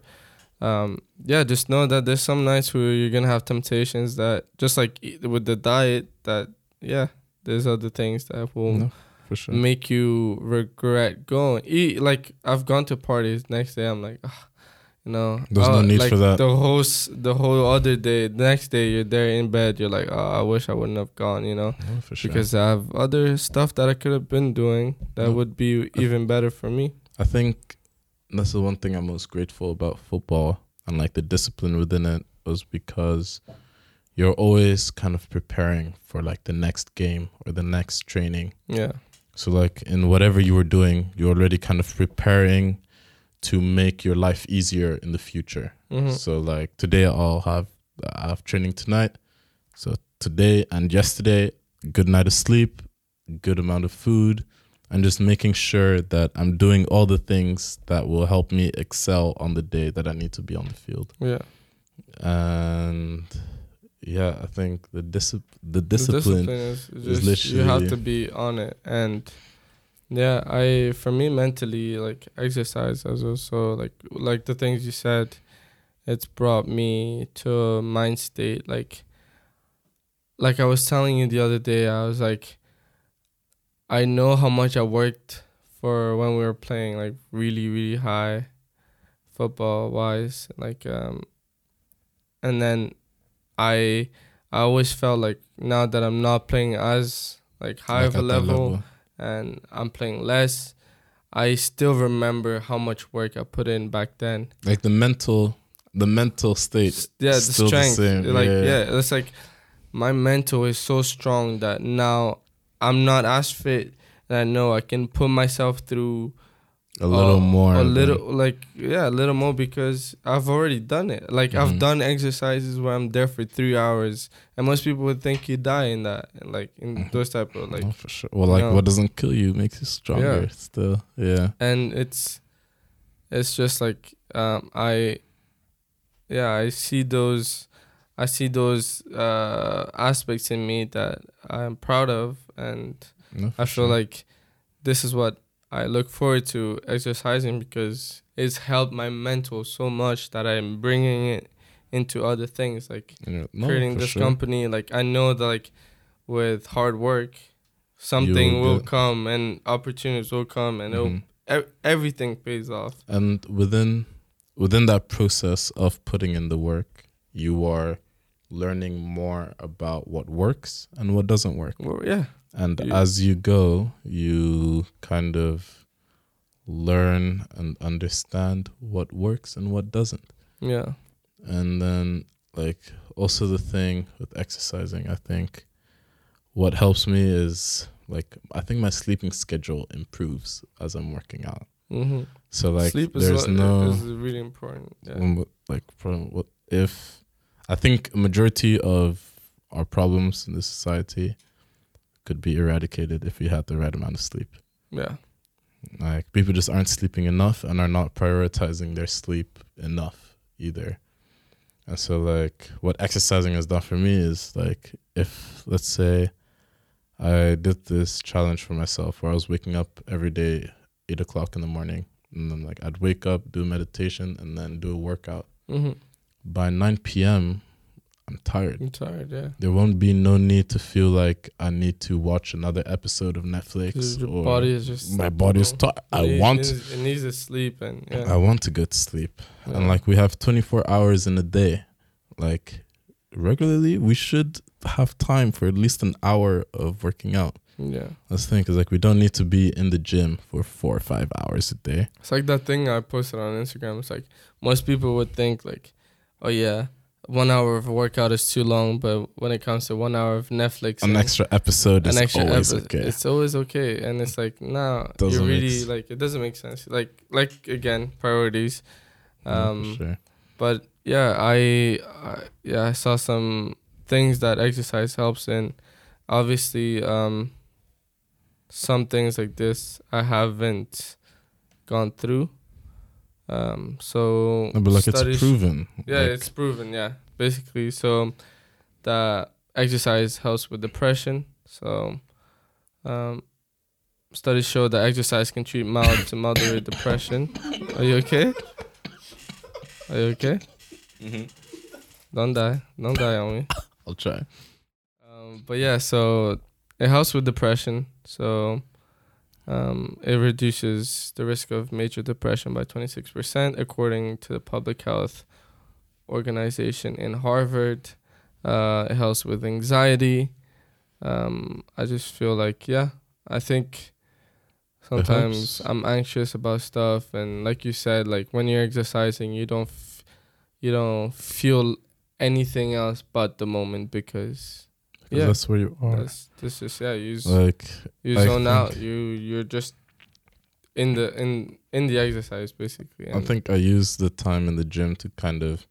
Um, yeah, just know that there's some nights where you're gonna have temptations that just like with the diet that yeah there's other things that will No, for sure. make you regret going. Like I've gone to parties. Next day I'm like, ah, you know, There's no uh, need like for that. The whole the whole other day, the next day you're there in bed. You're like, oh, I wish I wouldn't have gone. You know, No, for sure. because I have other stuff that I could have been doing that would be even better for me. I think that's the one thing I'm most grateful about football and like the discipline within it was because you're always kind of preparing for like the next game or the next training. Yeah, So like in whatever you were doing, you're already kind of preparing to make your life easier in the future. hmm So like today I'll have I have training tonight. So today and yesterday, good night of sleep, good amount of food, and just making sure that I'm doing all the things that will help me excel on the day that I need to be on the field. yeah. And yeah, I think the discipline the The discipline, is, is just you have to be on it. And yeah i for me mentally like exercise as also like like the things you said it's brought me to a mind state like like i was telling you the other day i was like i know how much i worked for when we were playing like really really high football wise like um and then I I always felt like now that I'm not playing as like high Like of a that level, and I'm playing less, I still remember how much work I put in back then. Like the mental, the mental state. Yeah, the still the strength. same, Like yeah. yeah. it's like my mental is so strong that now I'm not as fit, and I know I can put myself through A little uh, more. a than- little like yeah, a little more because I've already done it. Like I've Mhm. done exercises where I'm there for three hours, and most people would think you die in that, like in Mhm. those type of like oh, for sure. Well, like know. what doesn't kill you makes you stronger. Yeah. Still, yeah. and it's it's just like um i yeah i see those i see those uh aspects in me that i'm proud of and No, i feel sure. like this is what i look forward to exercising because it's helped my mental so much that i'm bringing it into other things like You know, no, creating this sure. company like i know that like with hard work something will will come and opportunities will come and it'll Mhm. ev- everything pays off. and within within that process of putting in the work you are learning more about what works and what doesn't work Well, yeah, and You- as you go you kind of learn and understand what works and what doesn't. Yeah, and then like also the thing with exercising i think what helps me is like i think my sleeping schedule improves as i'm working out. Hmm so like sleep is, there's no is really important. Yeah, like from what if I think a majority of our problems in this society could be eradicated if we had the right amount of sleep. yeah, Like people just aren't sleeping enough and are not prioritizing their sleep enough either. And so like what exercising has done for me is like if let's say I did this challenge for myself where I was waking up every day eight o'clock in the morning and then like I'd wake up, do meditation and then do a workout hmm by 9 p.m. I'm tired. I'm tired. Yeah, There won't be no need to feel like I need to watch another episode of Netflix. your body is just my body is tired. I it want needs, it needs to sleep and yeah, I want to get sleep. yeah. And like we have 24 hours in a day. Like regularly we should have time for at least an hour of working out. yeah, That's the thing cuz like we don't need to be in the gym for 4 or 5 hours a day. it's like that thing I posted on Instagram. It's like most people would think like, oh yeah. One hour of a workout is too long, but when it comes to one hour of Netflix, An extra episode is extra always epi- okay. It's always okay, and it's like nah, Doesn't you really s- like it doesn't make sense. Like like again priorities, Yeah, um, sure. but yeah, I, I yeah I saw some things that exercise helps in. Obviously, um, some things like this I haven't gone through. Um, so No, but like studies- it's proven. yeah, Like, it's proven. Yeah, basically. So that exercise helps with depression. So um, studies show that exercise can treat mild to moderate depression. Are you okay? Are you okay? Mm-hmm. Don't die. Don't die on me. I'll try. Um, but yeah, so it helps with depression. So um, it reduces the risk of major depression by 26%, according to the Public Health Organization in Harvard. Uh, it helps with anxiety. Um, I just feel like, yeah, I think sometimes. I'm anxious about stuff, and like you said, like when you're exercising, you don't, f- you don't feel anything else but the moment because 'Cause yeah, that's where you are. this is yeah you, Like you zone out you you're just in the in in the exercise basically I think I use the time in the gym to kind of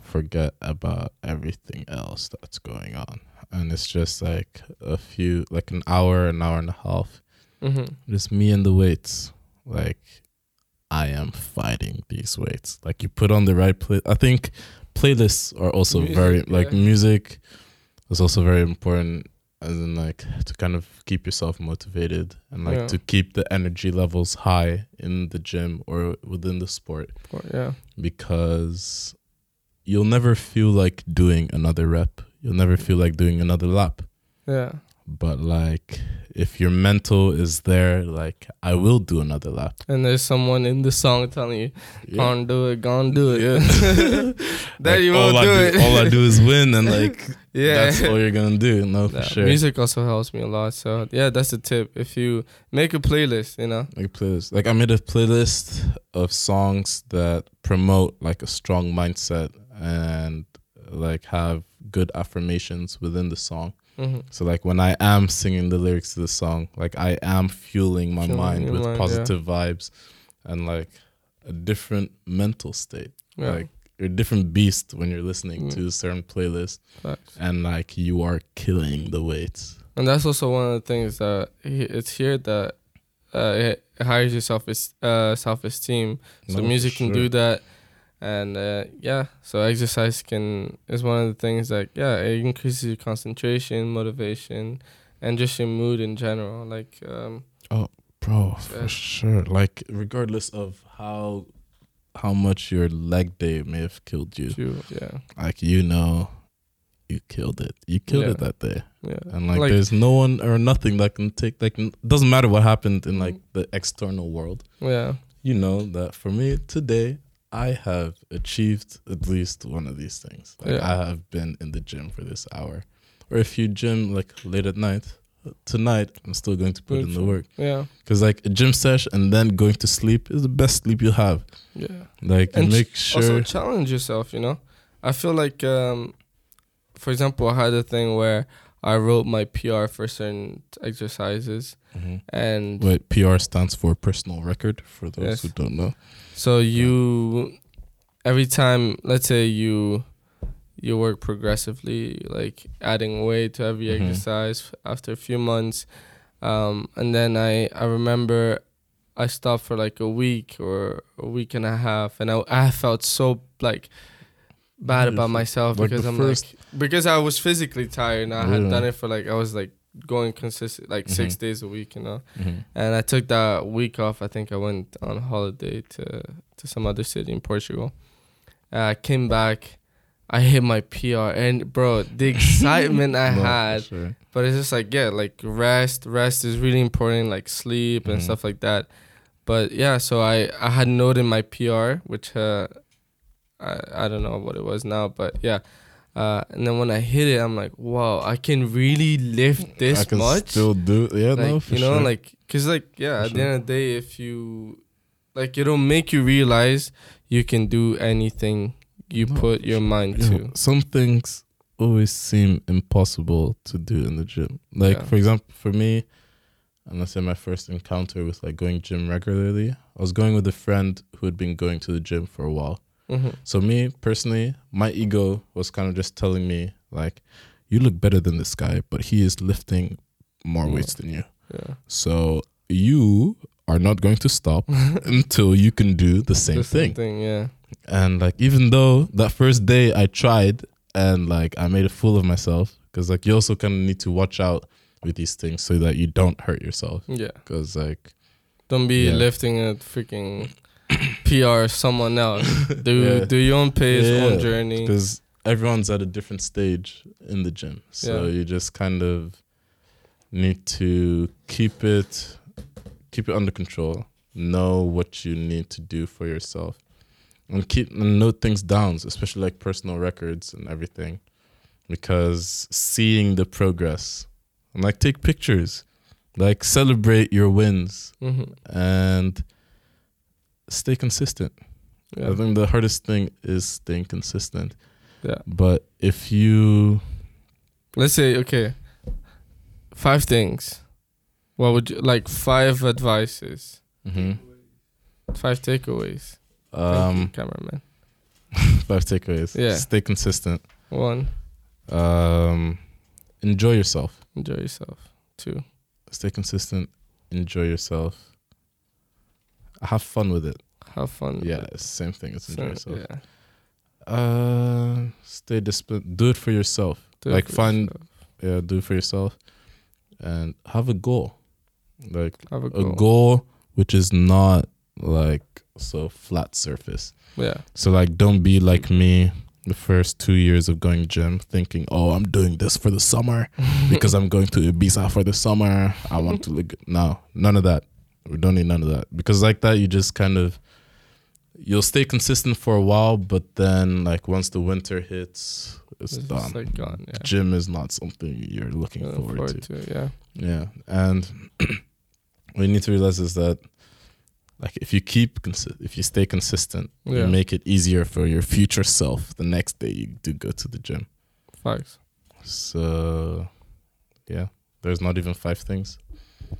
forget about everything else that's going on. And it's just like a few like an hour, an hour and a half. Mhm. Just me and the weights. Like I am fighting these weights. Like you put on the right play I think playlists are also Music, very like music is also very important as in like to kind of keep yourself motivated and like Yeah. to keep the energy levels high in the gym or within the sport. Or- yeah. Because you'll never feel like doing another rep. You'll never feel like doing another lap. Yeah but like if your mental is there, like I will do another lap. And there's someone in the song telling you, Yeah. "Can't do it, gonna do it." Yeah. then Like, you I do it. all I do is win, and like yeah. that's all you're gonna do. No, for sure. Music also helps me a lot. So yeah, that's the tip. If you make a playlist, you know, Like a playlist. Like I made a playlist of songs that promote like a strong mindset and like have good affirmations within the song. Hmm So like when I am singing the lyrics to the song, like I am fueling my Fueling mind with mind, yeah. positive vibes and like a different mental state. yeah, Like you're a different beast when you're listening Mm. to a certain playlist facts. and like you are killing the weights. And that's also one of the things that it's here that uh, it hires your self uh, self esteem. So No, music can do that, and uh, yeah, so exercise can is one of the things that yeah it increases your concentration, motivation, and just your mood in general. Like um, oh Bro, Yeah. for sure. Like regardless of how how much your leg day may have killed you, you, yeah, like you know you killed it. You killed it that day. yeah, And like, there's no one or nothing that can take like n- doesn't matter what happened in Mm. like the external world. yeah, You know that for me today I have achieved at least one of these things. Like Yeah. I have been in the gym for this hour. Or if you gym like late at night, tonight I'm still going to put in the work. yeah, Because like a gym sesh and then going to sleep is the best sleep you'll have. yeah. Like And make Also sure. challenge yourself. You know, I feel like um, for example, I had a thing where I wrote my PR for certain exercises, Mhm. and Wait, PR stands for personal record for those Yes. who don't know. So you every time let's say you you work progressively like adding weight to every Mhm. exercise after a few months um and then I I remember I stopped for like a week or a week and a half and I I felt so like bad about myself Like because I'm like because I was physically tired and I had done it for like I was like going consistent like 6 Mhm. days a week you know Mm-hmm. and I took that week off. I think I went on holiday to to some other city in Portugal. Uh, I came back. I hit my PR, and bro, the excitement I had. Sure. But it's just like yeah, like rest. Rest is really important, like sleep and Mhm. stuff like that. But yeah, so I I had noted my PR, which uh, I I don't know what it was now, but yeah. Uh, and then when I hit it, I'm like, wow, I can really lift this I can much still do. Yeah, like no, for you know sure. like because like yeah For at the end of the day if you like it'll make you realize you can do anything you No, put your mind to some things always seem impossible to do in the gym. Like Yeah. for example, for me, and let's say my first encounter with like going gym regularly, I was going with a friend who had been going to the gym for a while. Hmm So me personally, my ego was kind of just telling me like, you look better than this guy, but he is lifting more More. weights than you. yeah So you are not going to stop until you can do the same The thing. thing yeah And like even though that first day I tried and like I made a fool of myself because like you also kind of need to watch out with these things so that you don't hurt yourself yeah because like don't be Yeah. lifting a freaking PR someone else. Do Yeah. do your own pace Yeah, own journey. Because everyone's at a different stage in the gym. So Yeah. you just kind of need to keep it keep it under control know what you need to do for yourself and keep and note things down especially like personal records and everything because seeing the progress and like take pictures like celebrate your wins hmm and stay consistent. Yeah. i think the hardest thing is staying consistent. Yeah. But if you let's say okay five things. What would you like five advices. Five takeaways. Thank you, um cameraman. five takeaways. Yeah. stay consistent. One. Um enjoy yourself. Enjoy yourself. Two. Stay consistent. Enjoy yourself have fun with it have fun yeah it. it's the same thing It's enjoy yourself yeah uh stay disciplined do it for yourself Do Like, for find- yourself. yeah do it for yourself and have a goal like have a a goal, goal which is not like so flat surface yeah so like don't be like me the first two years of going gym, thinking, "Oh, I'm doing this for the summer because I'm going to Ibiza for the summer. I want to look." good." No, none of that. We don't need none of that because like that, you just kind of you'll stay consistent for a while, but then like once the winter hits, it's, It's done. like gone. Yeah. Gym is not something you're looking Look forward, to. Yeah. Yeah, and what you need to realize is that, like, if you keep consi- if you stay consistent, Yeah. you make it easier for your future self the next day you do go to the gym. Facts. So, yeah, there's not even five things.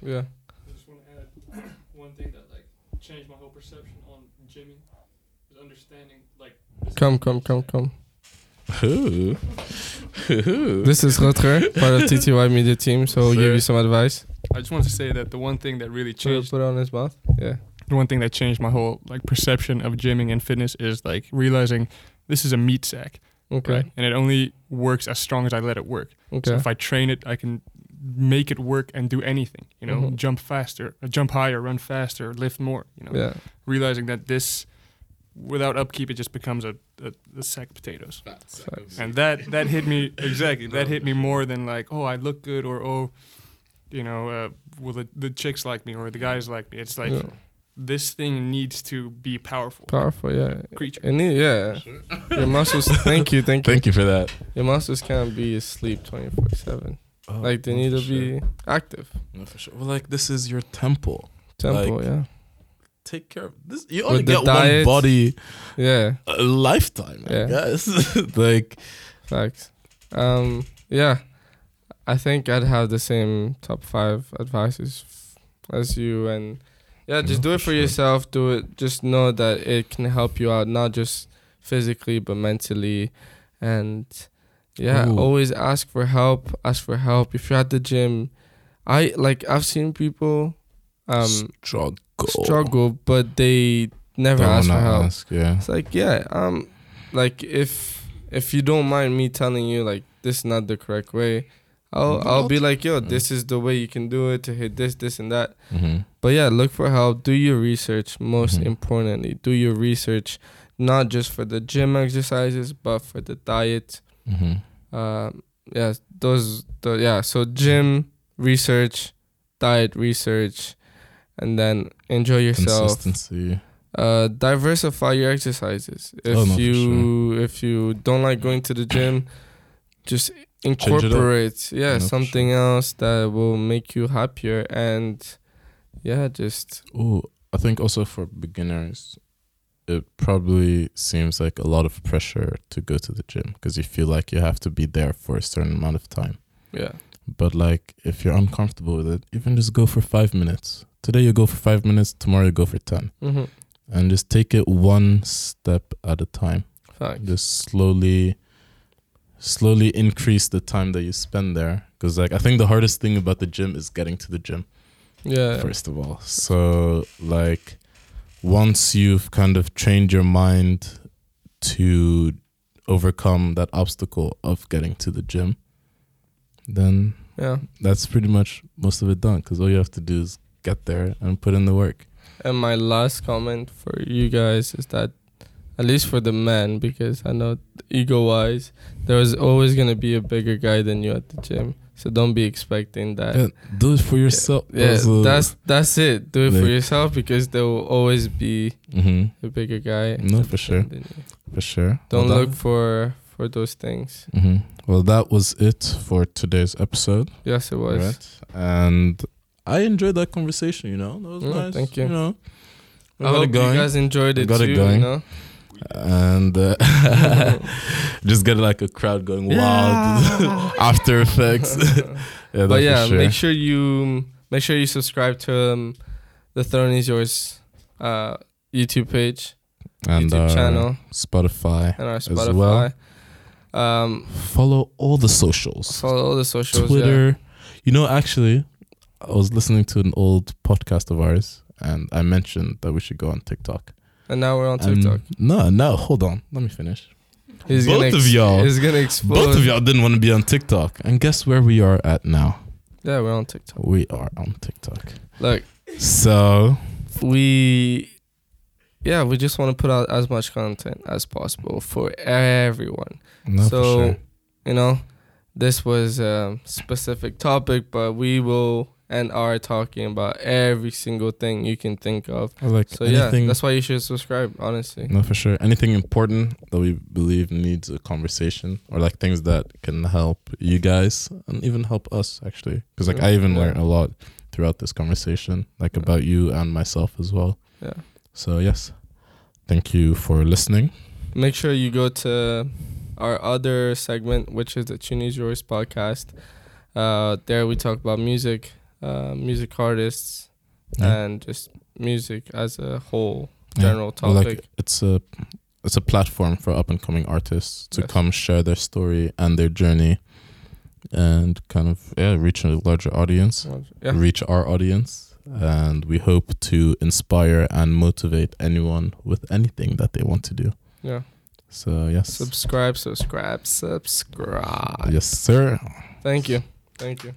Yeah. I just want to add one thing that like changed my whole perception on gymming is understanding like. this Come, come, come, come. Ooh. Ooh. This is Rutger, part of TTY Media Team. So we'll give you some advice. I just wanted to say that the one thing that really changed put it on his mouth. Yeah. the one thing that changed my whole like perception of gymming and fitness is like realizing this is a meat sack, Okay. right? And it only works as strong as I let it work. Okay. So if I train it, I can make it work and do anything. You know, Mhm. jump faster, uh, jump higher, run faster, lift more. You know, Yeah. realizing that this, without upkeep, it just becomes a, a, a sack of potatoes. And that that hit me exactly. That hit me more than like, oh, I look good, or oh, you know, uh, will the the chicks like me or the guys like me? It's like yeah. this thing needs to be powerful Powerful. Yeah. creature. And it- yeah. Your muscles. thank you. Thank you. Thank you for that. Your muscles can't be asleep twenty four seven. Like they need to be active. No, for sure. Well, like this is your temple. Temple, Like- yeah. Take care of this. You only get one body Yeah. a lifetime, I Yeah. guess. like, Facts. Um, yeah, I think I'd have the same top five advices as you, and yeah, just No, do it for for sure. yourself. Do it. Just know that it can help you out, not just physically but mentally, and yeah, Ooh. always ask for help. Ask for help if you're at the gym. I like I've seen people um struggle. struggle, but they never Don't ask for help. ask, yeah. It's like yeah, um, like if if you don't mind me telling you like this is not the correct way, I'll Mm, I'll be like yo, mm. this is the way you can do it to hit this, this, and that. Mm-hmm. But yeah, look for help. Do your research. Most Mhm. importantly, do your research, not just for the gym exercises, but for the diet. Mm-hmm. Um, yeah, those the yeah. So gym research, diet research, and then enjoy yourself Consistency. uh diversify your exercises if Oh, no, you if you don't like going to the gym just incorporate yeah No, something else that will make you happier and yeah just Oh, I think also for beginners, it probably seems like a lot of pressure to go to the gym because you feel like you have to be there for a certain amount of time. yeah But like, if you're uncomfortable with it, even just go for five minutes. Today you go for five minutes. Tomorrow you go for ten, mm-hmm. and just take it one step at a time. Fact. Just slowly, slowly increase the time that you spend there. Because like, I think the hardest thing about the gym is getting to the gym. yeah first of all. So like once you've kind of trained your mind to overcome that obstacle of getting to the gym, then yeah that's pretty much most of it done because all you have to do is get there and put in the work. and my last comment for you guys is that at least for the men because i know ego wise there is always going to be a bigger guy than you at the gym so don't be expecting that Yeah, do it for yourself. Yeah, also. that's that's it. Do it for yourself because there will always be Mhm. a bigger guy. No, for sure. for sure. Don't Well, look that- for for those things. Mhm. Well, that was it for today's episode. Yes, it was. Right. And I enjoyed that conversation, you know. That was nice. thank you. You know. We I got hope it going. you guys enjoyed it got it going. You know? And uh, just get like a crowd going wild after effects. yeah, but yeah, sure. make sure you make sure you subscribe to um, the Throne is Yours uh, YouTube page, and YouTube our channel, Spotify. and our as Spotify. well. Um, Follow all the socials. follow all the socials. Twitter. You know, actually, I was listening to an old podcast of ours, and I mentioned that we should go on TikTok. And now we're on And- TikTok. no, no, hold on. Let me finish. He's both gonna of y'all- He's gonna explode. Both of y'all didn't want to be on TikTok, and guess where we are at now? Yeah, we're on TikTok. We are on TikTok. Look, So we yeah, we just want to put out as much content as possible for everyone. No, for so, sure. you know, this was a specific topic, but we will and are talking about every single thing you can think of. Like So yeah, that's why you should subscribe. Honestly, no, for sure. Anything important that we believe needs a conversation, or like things that can help you guys and even help us actually. Because like I even Yeah. learned a lot throughout this conversation, like Yeah. about you and myself as well. yeah. So yes, thank you for listening. Make sure you go to our other segment, which is the Choose Yours podcast. Uh, there we talk about music, uh, music artists, Yeah. and just music as a whole general Well, topic. like it's a it's a platform for up and coming artists to Yes. come share their story and their journey and kind of yeah reach a larger audience yeah. reach our audience and we hope to inspire and motivate anyone with anything that they want to do yeah. so yes Subscribe, subscribe, subscribe. yes sir Thank you. Thank you.